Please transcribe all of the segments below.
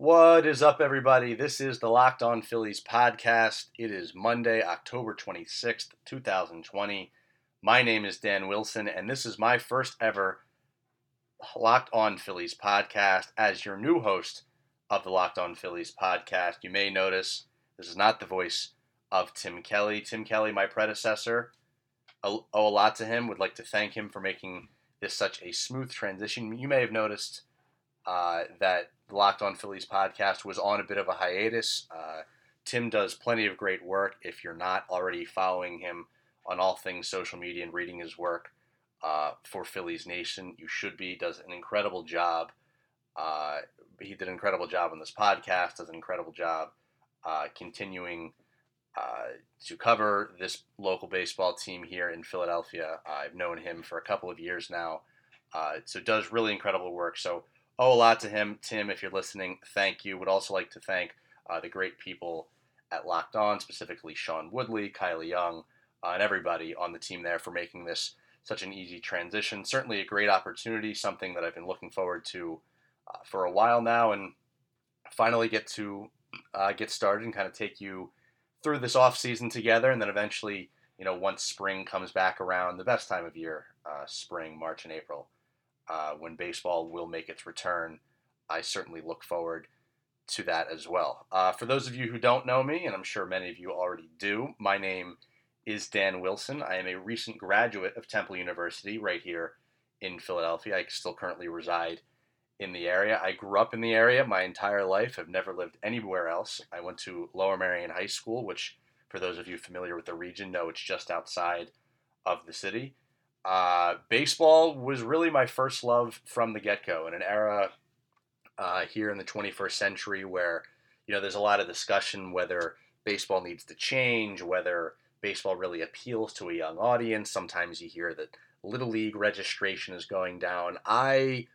What is up, everybody? This is the Locked On Phillies podcast. It is Monday, October 26th, 2020. My name is Dan Wilson, and this is my first ever Locked On Phillies podcast as your new host of the Locked On Phillies podcast. You may notice this is not the voice of Tim Kelly. Tim Kelly, my predecessor, owe a lot to him. Would like to thank him for making this such a smooth transition. You may have noticed uh, that the Locked On Phillies podcast was on a bit of a hiatus. Uh, Tim does plenty of great work. If you're not already following him on all things social media and reading his work uh, for Phillies Nation, you should be. Does an incredible job. Uh, he did an incredible job on this podcast. Does an incredible job uh, continuing uh, to cover this local baseball team here in Philadelphia. I've known him for a couple of years now, uh, so does really incredible work. So owe a lot to him, Tim. If you're listening, thank you. Would also like to thank uh, the great people at Locked On, specifically Sean Woodley, Kylie Young, uh, and everybody on the team there for making this such an easy transition. Certainly a great opportunity, something that I've been looking forward to uh, for a while now, and finally get to uh, get started and kind of take you through this off season together, and then eventually, you know, once spring comes back around, the best time of year, uh, spring, March, and April, uh, when baseball will make its return. I certainly look forward to that as well. Uh, for those of you who don't know me, and I'm sure many of you already do, my name is Dan Wilson. I am a recent graduate of Temple University right here in Philadelphia. I still currently reside in the area. I grew up in the area my entire life. I've never lived anywhere else. I went to Lower Merion High School, which, for those of you familiar with the region, know it's just outside of the city. Uh, baseball was really my first love from the get go in an era uh, here in the 21st century where, you know, there's a lot of discussion whether baseball needs to change, whether baseball really appeals to a young audience. Sometimes you hear that Little League registration is going down. I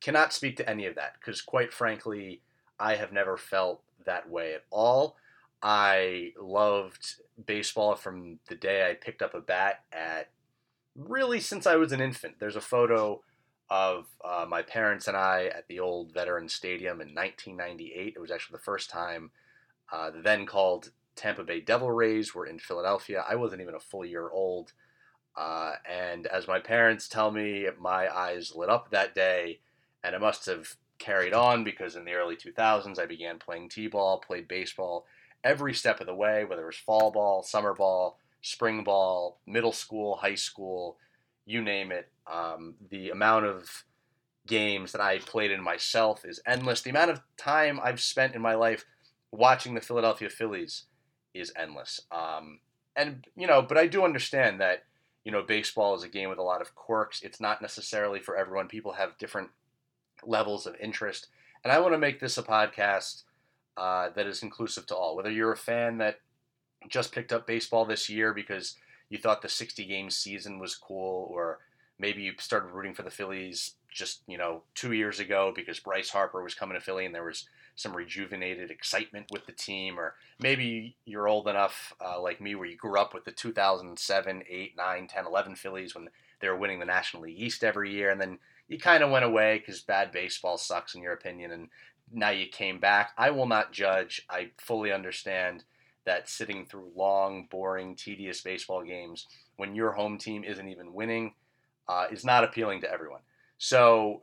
cannot speak to any of that because, quite frankly, I have never felt that way at all. I loved baseball from the day I picked up a bat at really since I was an infant. There's a photo of uh, my parents and I at the old Veteran Stadium in 1998. It was actually the first time uh, the then called Tampa Bay Devil Rays were in Philadelphia. I wasn't even a full year old. Uh, and as my parents tell me, my eyes lit up that day and it must have carried on because in the early 2000s I began playing t-ball, played baseball every step of the way, whether it was fall ball, summer ball, spring ball, middle school, high school, you name it. Um, the amount of games that I played in myself is endless. The amount of time I've spent in my life watching the Philadelphia Phillies is endless. Um, and you know, but I do understand that you know baseball is a game with a lot of quirks. It's not necessarily for everyone. People have different levels of interest. And I want to make this a podcast uh, that is inclusive to all. Whether you're a fan that just picked up baseball this year because you thought the 60 game season was cool, or maybe you started rooting for the Phillies just you know two years ago because Bryce Harper was coming to Philly and there was some rejuvenated excitement with the team, or maybe you're old enough uh, like me where you grew up with the 2007, 8, 9, 10, 11 Phillies when they were winning the National League East every year, and then you kind of went away because bad baseball sucks in your opinion, and now you came back. I will not judge. I fully understand that sitting through long, boring, tedious baseball games when your home team isn't even winning uh, is not appealing to everyone. So,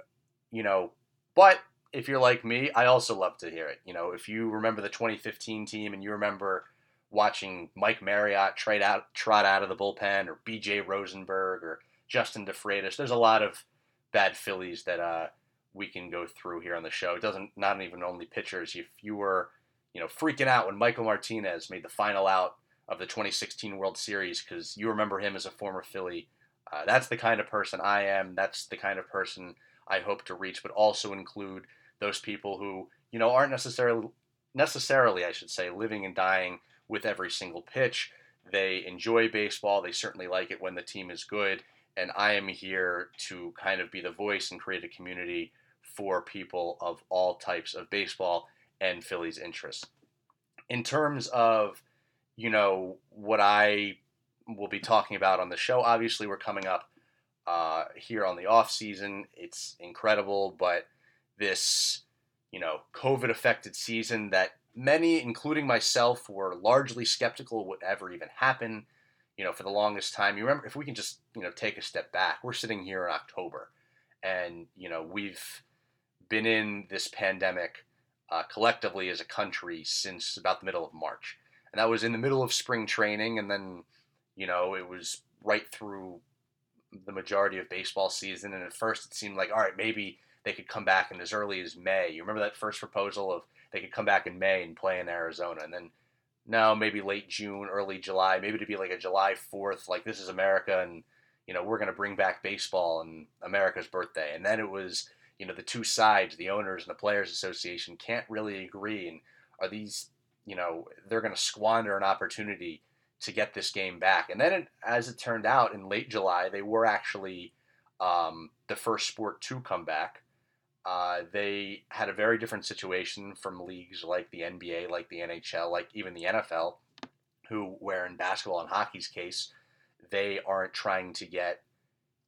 you know, but if you're like me, I also love to hear it. You know, if you remember the 2015 team and you remember watching Mike Mariot trade out, trot out of the bullpen, or B.J. Rosenberg, or Justin De Fratus, there's a lot of bad Phillies that uh, we can go through here on the show. It doesn't not even only pitchers. If you were, you know, freaking out when Michael Martinez made the final out of the 2016 World Series because you remember him as a former Philly, uh, that's the kind of person I am. That's the kind of person I hope to reach, but also include those people who you know aren't necessarily necessarily, I should say, living and dying with every single pitch. They enjoy baseball. They certainly like it when the team is good and I am here to kind of be the voice and create a community for people of all types of baseball and Philly's interests. In terms of, you know, what I will be talking about on the show, obviously we're coming up uh, here on the off season. It's incredible, but this you know, COVID affected season that many, including myself, were largely skeptical would ever even happen. You know, for the longest time, you remember if we can just you know take a step back, we're sitting here in October, and you know we've been in this pandemic uh, collectively as a country since about the middle of March, and that was in the middle of spring training, and then you know it was right through the majority of baseball season, and at first it seemed like all right maybe they could come back in as early as May. You remember that first proposal of they could come back in May and play in Arizona, and then now maybe late June, early July, maybe to be like a July Fourth, like this is America, and you know we're going to bring back baseball and America's birthday, and then it was you know the two sides, the owners and the players association can't really agree, and are these you know they're going to squander an opportunity to get this game back, and then it, as it turned out in late July, they were actually um, the first sport to come back. Uh, they had a very different situation from leagues like the NBA, like the NHL, like even the NFL, who, where in basketball and hockey's case, they aren't trying to get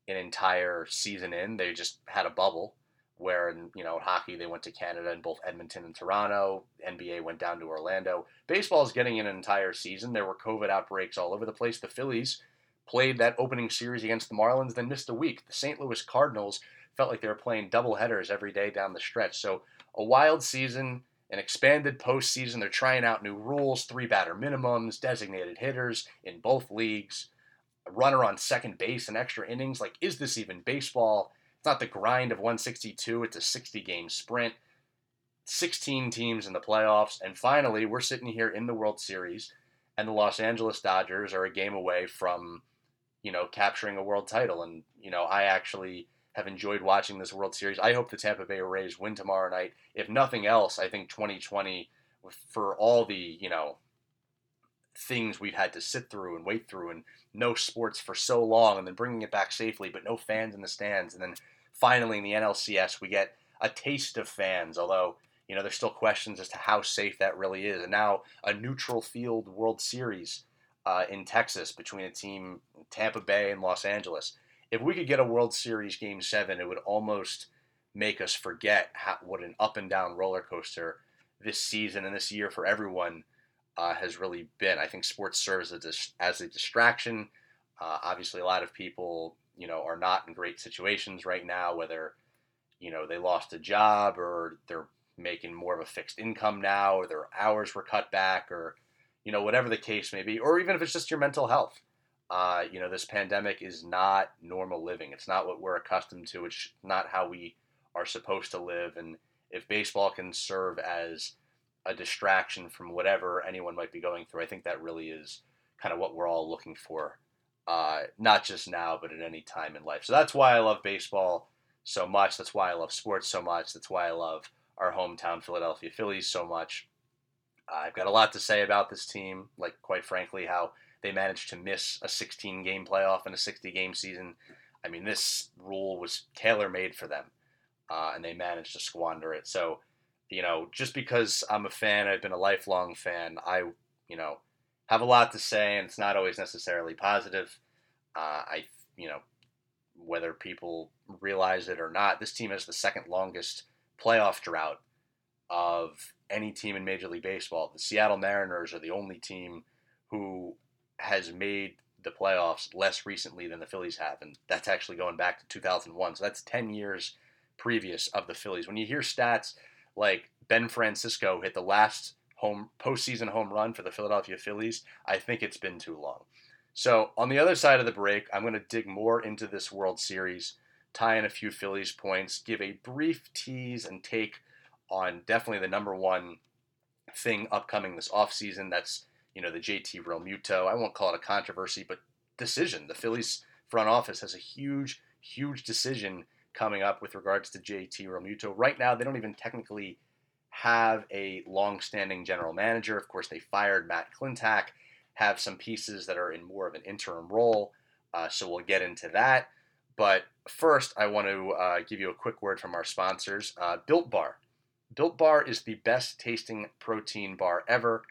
an entire season in. They just had a bubble. Where in you know hockey they went to Canada and both Edmonton and Toronto. NBA went down to Orlando. Baseball is getting an entire season. There were COVID outbreaks all over the place. The Phillies played that opening series against the Marlins, then missed a week. The St. Louis Cardinals felt like they were playing double headers every day down the stretch. So a wild season, an expanded postseason. They're trying out new rules, three batter minimums, designated hitters in both leagues, a runner on second base and extra innings. Like, is this even baseball? It's not the grind of 162. It's a 60 game sprint. 16 teams in the playoffs, and finally, we're sitting here in the World Series, and the Los Angeles Dodgers are a game away from, you know, capturing a world title. And you know, I actually have enjoyed watching this World Series. I hope the Tampa Bay Rays win tomorrow night. If nothing else, I think 2020, for all the you know things we've had to sit through and wait through, and no sports for so long, and then bringing it back safely, but no fans in the stands, and then finally in the NLCS we get a taste of fans. Although you know there's still questions as to how safe that really is, and now a neutral field World Series. Uh, in Texas, between a team Tampa Bay and Los Angeles, if we could get a World Series Game Seven, it would almost make us forget how, what an up and down roller coaster this season and this year for everyone uh, has really been. I think sports serves as a, as a distraction. Uh, obviously, a lot of people, you know, are not in great situations right now, whether you know they lost a job or they're making more of a fixed income now, or their hours were cut back, or you know whatever the case may be, or even if it's just your mental health. Uh, you know, this pandemic is not normal living. It's not what we're accustomed to. It's not how we are supposed to live. And if baseball can serve as a distraction from whatever anyone might be going through, I think that really is kind of what we're all looking for, uh, not just now, but at any time in life. So that's why I love baseball so much. That's why I love sports so much. That's why I love our hometown Philadelphia Phillies so much. Uh, I've got a lot to say about this team, like, quite frankly, how they managed to miss a 16 game playoff in a 60 game season. I mean, this rule was tailor made for them, uh, and they managed to squander it. So, you know, just because I'm a fan, I've been a lifelong fan, I, you know, have a lot to say, and it's not always necessarily positive. Uh, I, you know, whether people realize it or not, this team has the second longest playoff drought of any team in Major League Baseball. The Seattle Mariners are the only team who has made the playoffs less recently than the Phillies have, and that's actually going back to 2001. So that's 10 years previous of the Phillies. When you hear stats like Ben Francisco hit the last home postseason home run for the Philadelphia Phillies, I think it's been too long. So on the other side of the break, I'm going to dig more into this World Series, tie in a few Phillies points, give a brief tease and take on definitely the number one thing upcoming this offseason. That's you know, the JT Realmuto. I won't call it a controversy, but decision. The Phillies front office has a huge, huge decision coming up with regards to JT Realmuto. Right now, they don't even technically have a long-standing general manager. Of course, they fired Matt Klentak, have some pieces that are in more of an interim role. Uh, so we'll get into that. But first, I want to uh, give you a quick word from our sponsors, uh, Built Bar. Built Bar is the best tasting protein bar ever.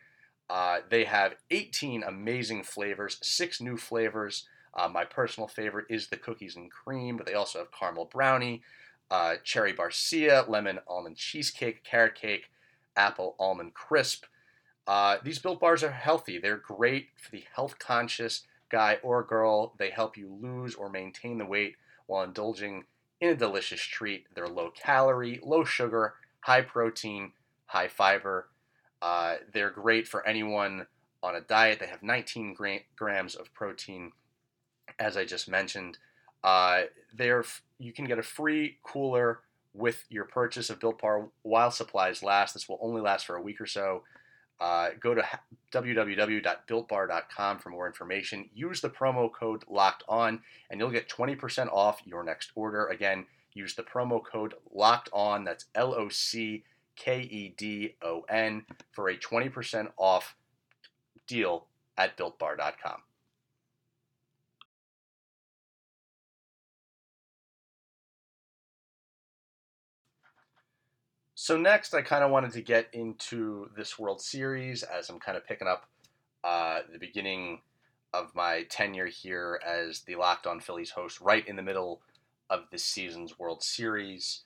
Uh, they have 18 amazing flavors, six new flavors. Uh, my personal favorite is the cookies and cream, but they also have caramel brownie. uh, cherry barcia, lemon almond cheesecake, carrot cake, apple almond crisp. Uh, these built bars are healthy. They're great for the health conscious guy or girl. They help you lose or maintain the weight while indulging in a delicious treat. They're low calorie, low sugar, high protein, high fiber. Uh, they're great for anyone on a diet. They have 19 gra- grams of protein, as I just mentioned. Uh, they're you can get a free cooler with your purchase of Built Bar while supplies last. This will only last for a week or so. Uh, go to www.builtbar.com for more information. Use the promo code locked on, and you'll get 20% off your next order. Again, use the promo code locked on. That's L O C K E D O N for a 20% off deal at builtbar.com. So next, I kind of wanted to get into this World Series as I'm kind of picking up uh, the beginning of my tenure here as the Locked On Phillies host, right in the middle of this season's World Series.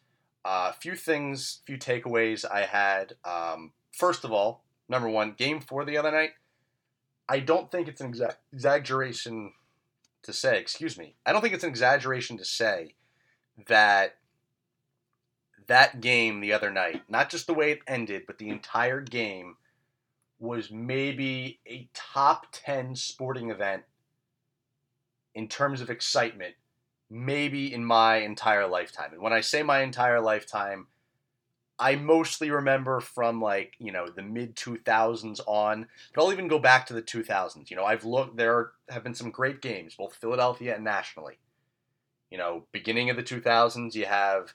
A uh, few things, few takeaways I had. Um, first of all, number one, Game Four the other night. I don't think it's an exa- exaggeration to say. Excuse me. I don't think it's an exaggeration to say that that game the other night, not just the way it ended, but the entire game was maybe a top 10 sporting event in terms of excitement, maybe in my entire lifetime. And when I say my entire lifetime, I mostly remember from like, you know, the mid 2000s on, but I'll even go back to the 2000s. You know, I've looked, there have been some great games, both Philadelphia and nationally. You know, beginning of the 2000s, you have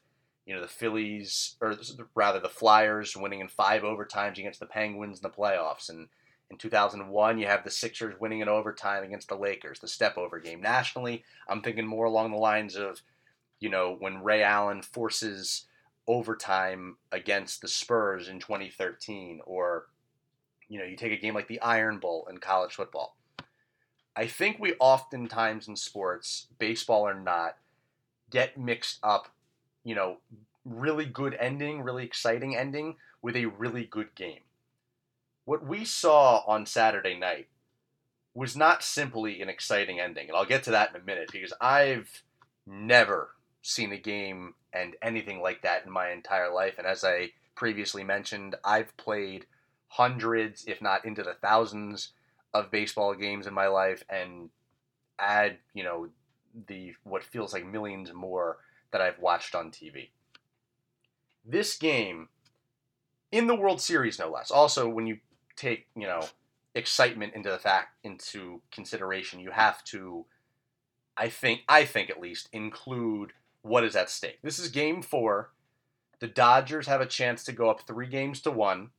you know the Phillies or rather the Flyers winning in five overtimes against the Penguins in the playoffs. And in 2001 you have the Sixers winning in overtime against the Lakers the step over game. Nationally I'm thinking more along the lines of you know when Ray Allen forces overtime against the Spurs in 2013 or you know you take a game like the Iron Bowl in college football. I think we oftentimes in sports baseball or not get mixed up you know, really good ending, really exciting ending with a really good game. What we saw on Saturday night was not simply an exciting ending, and I'll get to that in a minute because I've never seen a game and anything like that in my entire life. And as I previously mentioned, I've played hundreds, if not into the thousands, of baseball games in my life, and add, you know, the what feels like millions more that I've watched on TV. This game, in the World Series no less. Also, when you take you know excitement into the fact into consideration, you have to, I think, I think at least include what is at stake. This is Game Four. The Dodgers have a chance to go up three games to one.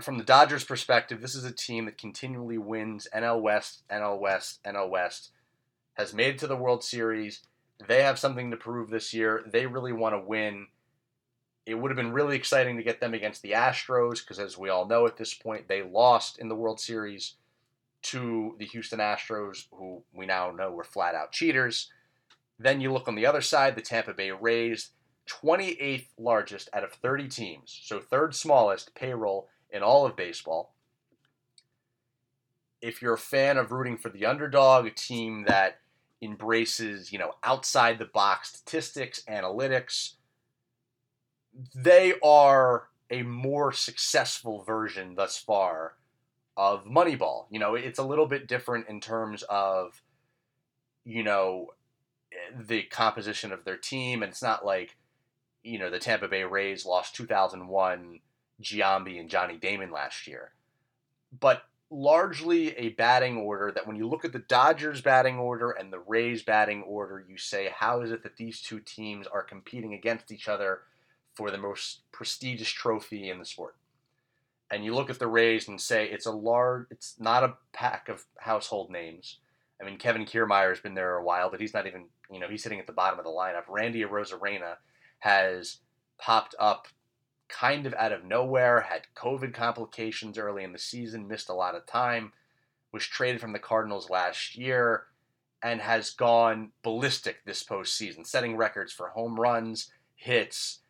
From the Dodgers' perspective, this is a team that continually wins NL West, NL West, NL West, has made it to the World Series, they have something to prove this year. They really want to win. It would have been really exciting to get them against the Astros because, as we all know at this point, they lost in the World Series to the Houston Astros, who we now know were flat out cheaters. Then you look on the other side, the Tampa Bay Rays, 28th largest out of 30 teams, so third smallest payroll in all of baseball. If you're a fan of rooting for the underdog, a team that embraces, you know, outside the box statistics, analytics. They are a more successful version thus far of Moneyball. You know, it's a little bit different in terms of, you know, the composition of their team, and it's not like, you know, the Tampa Bay Rays lost 2001 Giambi and Johnny Damon last year. But largely a batting order that when you look at the Dodgers batting order and the Rays batting order, you say, how is it that these two teams are competing against each other for the most prestigious trophy in the sport? And you look at the Rays and say it's a large, it's not a pack of household names. I mean, Kevin Kiermaier has been there a while, but he's not even, you know, he's sitting at the bottom of the lineup. Randy Arozarena has popped up kind of out of nowhere, had COVID complications early in the season, missed a lot of time, was traded from the Cardinals last year, and has gone ballistic this postseason, setting records for home runs, hits,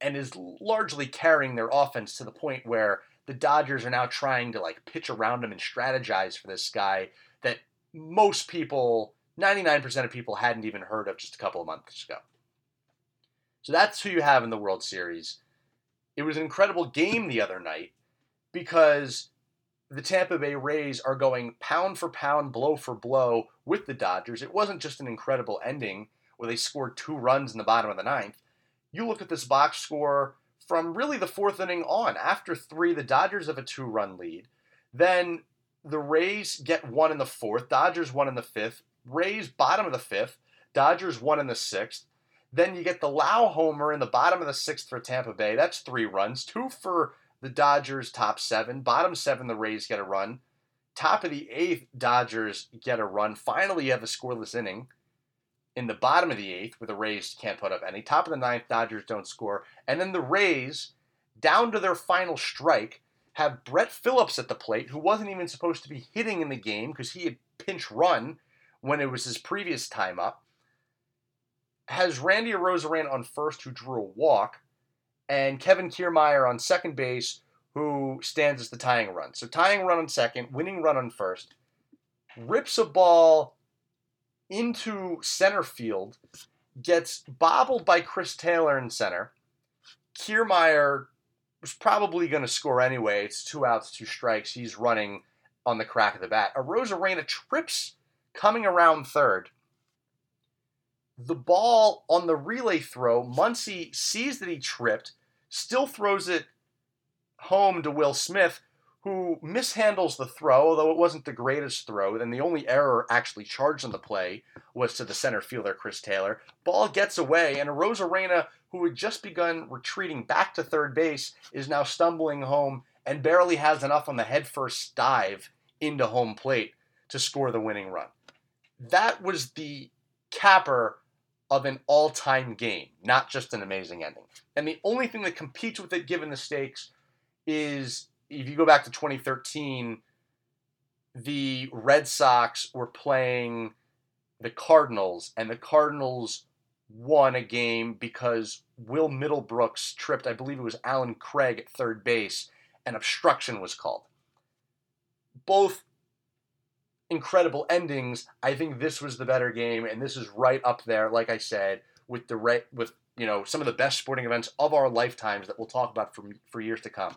and is largely carrying their offense to the point where the Dodgers are now trying to like pitch around him and strategize for this guy that most people, 99% of people hadn't even heard of just a couple of months ago. So that's who you have in the World Series. It was an incredible game the other night because the Tampa Bay Rays are going pound for pound, blow for blow with the Dodgers. It wasn't just an incredible ending where they scored two runs in the bottom of the ninth. You look at this box score from really the fourth inning on. After three, the Dodgers have a two run lead. Then the Rays get one in the fourth, Dodgers one in the fifth, Rays bottom of the fifth, Dodgers one in the sixth. Then you get the Lowe homer in the bottom of the sixth for Tampa Bay. That's three runs. Two for the Dodgers, top seven. Bottom seven, the Rays get a run. Top of the eighth, Dodgers get a run. Finally, you have a scoreless inning in the bottom of the eighth, where the Rays can't put up any. Top of the ninth, Dodgers don't score. And then the Rays, down to their final strike, have Brett Phillips at the plate, who wasn't even supposed to be hitting in the game because he had pinch run when it was his previous time up has Randy Arozarena on first, who drew a walk, and Kevin Kiermaier on second base, who stands as the tying run. So tying run on second, winning run on first, rips a ball into center field, gets bobbled by Chris Taylor in center. Kiermaier was probably going to score anyway. It's two outs, two strikes. He's running on the crack of the bat. Arozarena trips coming around third the ball on the relay throw, Muncy sees that he tripped, still throws it home to Will Smith, who mishandles the throw, although it wasn't the greatest throw. And the only error actually charged on the play was to the center fielder, Chris Taylor. Ball gets away, and Arozarena, who had just begun retreating back to third base, is now stumbling home and barely has enough on the headfirst dive into home plate to score the winning run. That was the capper of an all time game, not just an amazing ending. And the only thing that competes with it, given the stakes, is if you go back to 2013, the Red Sox were playing the Cardinals, and the Cardinals won a game because Will Middlebrooks tripped, I believe it was Allen Craig at third base, and obstruction was called. Both incredible endings. I think this was the better game, and this is right up there, like I said, with the right with you know some of the best sporting events of our lifetimes that we'll talk about for for years to come.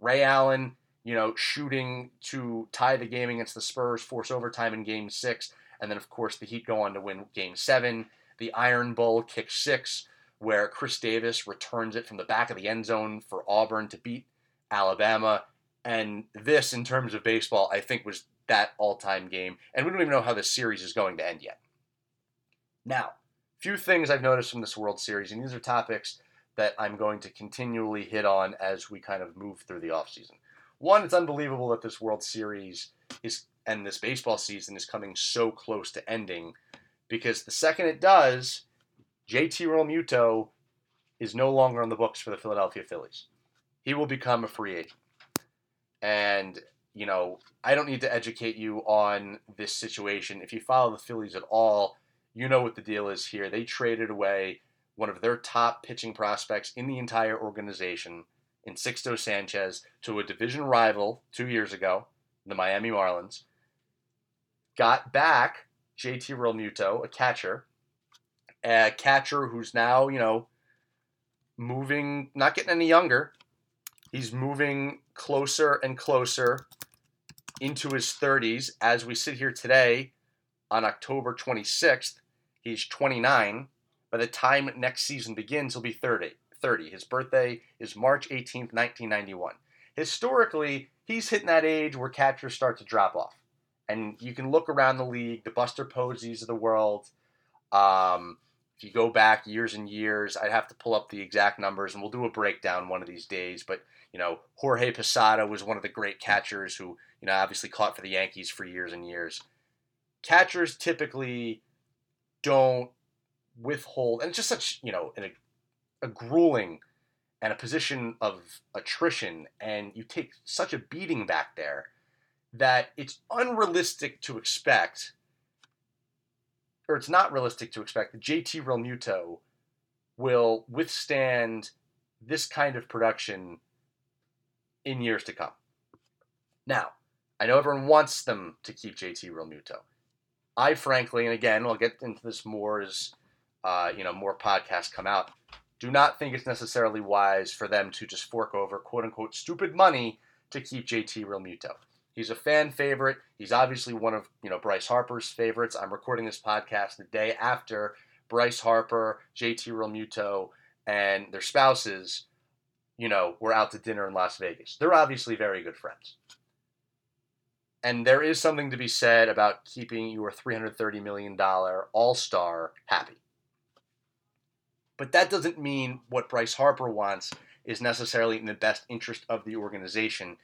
Ray Allen, you know, shooting to tie the game against the Spurs, force overtime in Game Six, and then of course the Heat go on to win Game Seven. The Iron Bowl kick six, where Chris Davis returns it from the back of the end zone for Auburn to beat Alabama. And this, in terms of baseball, I think was that all time game. And we don't even know how this series is going to end yet. Now, few things I've noticed from this World Series, and these are topics that I'm going to continually hit on as we kind of move through the offseason. One, it's unbelievable that this World Series is and this baseball season is coming so close to ending because the second it does, JT Realmuto is no longer on the books for the Philadelphia Phillies. He will become a free agent. And you know, I don't need to educate you on this situation. If you follow the Phillies at all, you know what the deal is here. They traded away one of their top pitching prospects in the entire organization in Sixto Sanchez to a division rival two years ago, the Miami Marlins. Got back JT Realmuto, a catcher, a catcher who's now, you know, moving, not getting any younger. He's moving closer and closer into his 30s as we sit here today on October 26th. He's 29. By the time next season begins, he'll be 30. 30. His birthday is March 18th, 1991. Historically, he's hitting that age where catchers start to drop off. And you can look around the league, the Buster Poseys of the world. Um, if you go back years and years, I'd have to pull up the exact numbers, and we'll do a breakdown one of these days. But you know, Jorge Posada was one of the great catchers who you know obviously caught for the Yankees for years and years. Catchers typically don't withhold, and it's just such you know a, a grueling and a position of attrition, and you take such a beating back there that it's unrealistic to expect or it's not realistic to expect that JT Realmuto will withstand this kind of production in years to come. Now, I know everyone wants them to keep JT Realmuto. I frankly, and again, I'll get into this more as uh, you know more podcasts come out. Do not think it's necessarily wise for them to just fork over quote unquote stupid money to keep JT Realmuto. He's a fan favorite. He's obviously one of you know Bryce Harper's favorites. I'm recording this podcast the day after Bryce Harper, JT Realmuto, and their spouses, you know, were out to dinner in Las Vegas. They're obviously very good friends. And there is something to be said about keeping your $330 million all star happy. But that doesn't mean what Bryce Harper wants is necessarily in the best interest of the organization.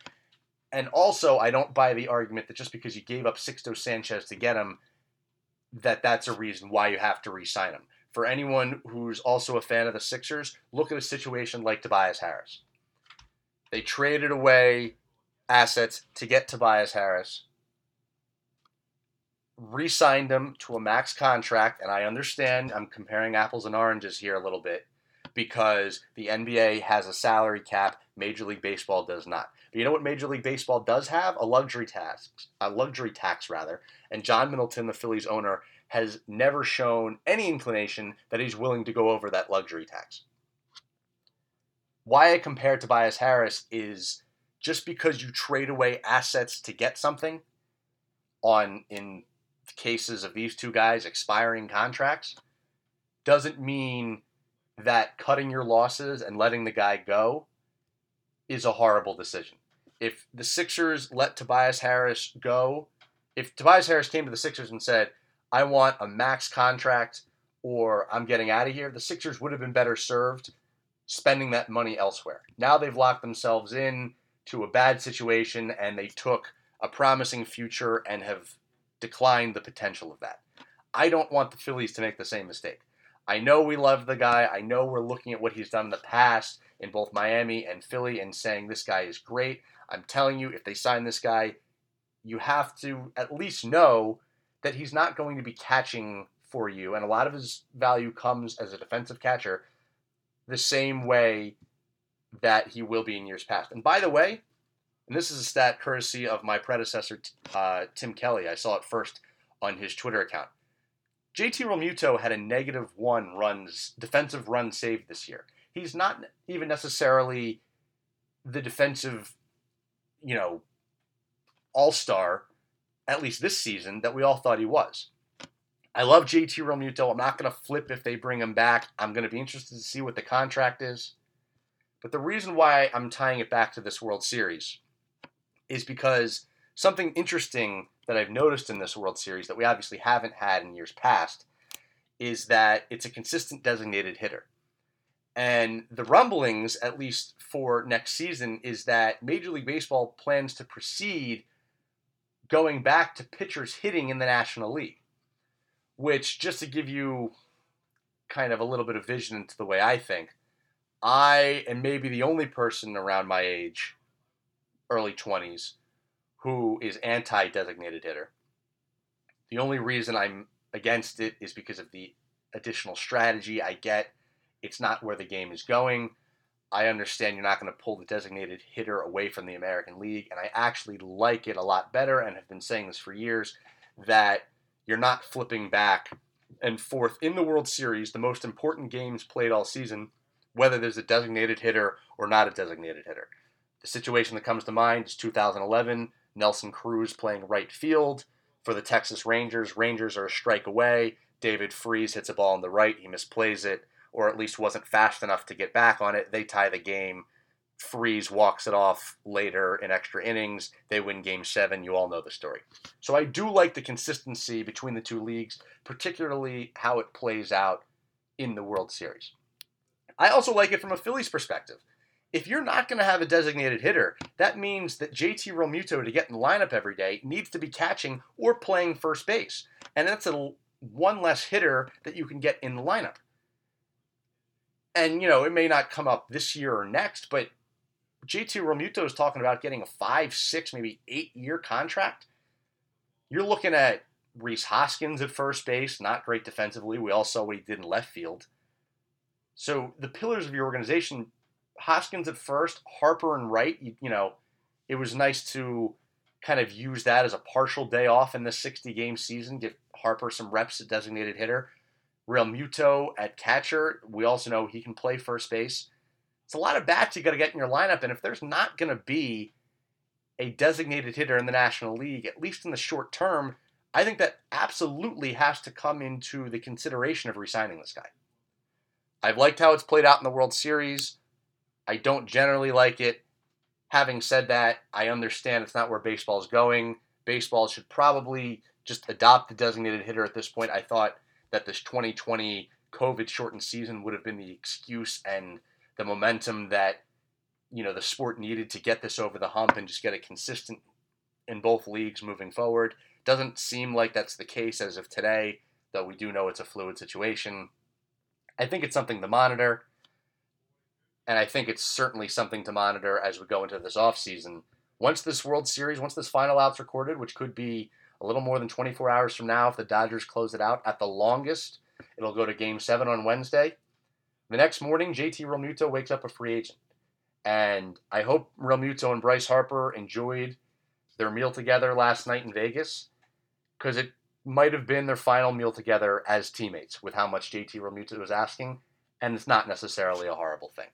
And also, I don't buy the argument that just because you gave up Sixto Sanchez to get him, that that's a reason why you have to re-sign him. For anyone who's also a fan of the Sixers, look at a situation like Tobias Harris. They traded away assets to get Tobias Harris, re signed him to a max contract, and I understand I'm comparing apples and oranges here a little bit because the NBA has a salary cap, Major League Baseball does not. But you know what Major League Baseball does have? A luxury tax, a luxury tax rather. And John Middleton, the Phillies owner, has never shown any inclination that he's willing to go over that luxury tax. Why I compare Tobias Harris is just because you trade away assets to get something on in cases of these two guys expiring contracts doesn't mean that cutting your losses and letting the guy go is a horrible decision. If the Sixers let Tobias Harris go, if Tobias Harris came to the Sixers and said, I want a max contract or I'm getting out of here, the Sixers would have been better served spending that money elsewhere. Now they've locked themselves in to a bad situation and they took a promising future and have declined the potential of that. I don't want the Phillies to make the same mistake. I know we love the guy. I know we're looking at what he's done in the past in both Miami and Philly and saying this guy is great. I'm telling you, if they sign this guy, you have to at least know that he's not going to be catching for you. And a lot of his value comes as a defensive catcher the same way that he will be in years past. And by the way, and this is a stat courtesy of my predecessor, uh, Tim Kelly. I saw it first on his Twitter account. JT Realmuto had a negative one runs defensive run saved this year. He's not even necessarily the defensive, you know, all star, at least this season, that we all thought he was. I love JT Realmuto. I'm not going to flip if they bring him back. I'm going to be interested to see what the contract is. But the reason why I'm tying it back to this World Series is because something interesting that I've noticed in this World Series that we obviously haven't had in years past is that it's a consistent designated hitter. And the rumblings, at least for next season, is that Major League Baseball plans to proceed going back to pitchers hitting in the National League. Which, just to give you kind of a little bit of vision into the way I think, I am maybe the only person around my age early 20s who is anti designated hitter. The only reason I'm against it is because of the additional strategy I get. It's not where the game is going. I understand you're not going to pull the designated hitter away from the American League, and I actually like it a lot better and have been saying this for years that you're not flipping back and forth in the World Series, the most important games played all season, whether there's a designated hitter or not a designated hitter. The situation that comes to mind is 2011, Nelson Cruz playing right field for the Texas Rangers. Rangers are a strike away. David Freese hits a ball on the right. He misplays it, or at least wasn't fast enough to get back on it. They tie the game. Freese walks it off later in extra innings. They win game seven. You all know the story. So I do like the consistency between the two leagues, particularly how it plays out in the World Series. I also like it from a Phillies perspective if you're not going to have a designated hitter, that means that JT Realmuto to get in the lineup every day needs to be catching or playing first base. And that's a one less hitter that you can get in the lineup. And, you know, it may not come up this year or next, but JT Realmuto is talking about getting a five, six, maybe eight year contract. You're looking at Rhys Hoskins at first base, not great defensively. We all saw what he did in left field. So the pillars of your organization, Hoskins at first, Harper and Wright. you, you know, it was nice to kind of use that as a partial day off in this 60 game season, give Harper some reps at designated hitter. Realmuto at catcher, we also know he can play first base. It's a lot of bats you got to get in your lineup, and if there's not going to be a designated hitter in the National League, at least in the short term, I think that absolutely has to come into the consideration of resigning this guy. I've liked how it's played out in the World Series. I don't generally like it. Having said that, I understand it's not where baseball is going. Baseball should probably just adopt the designated hitter at this point. I thought that this 2020 COVID shortened season would have been the excuse and the momentum that you know the sport needed to get this over the hump and just get it consistent in both leagues moving forward. Doesn't seem like that's the case as of today, though we do know it's a fluid situation. I think it's something to monitor. And I think it's certainly something to monitor as we go into this offseason. Once this World Series, once this final out's recorded, which could be a little more than 24 hours from now if the Dodgers close it out, at the longest, it'll go to game seven on Wednesday. The next morning, JT Realmuto wakes up a free agent. And I hope Realmuto and Bryce Harper enjoyed their meal together last night in Vegas because it might have been their final meal together as teammates with how much JT Realmuto was asking, and it's not necessarily a horrible thing.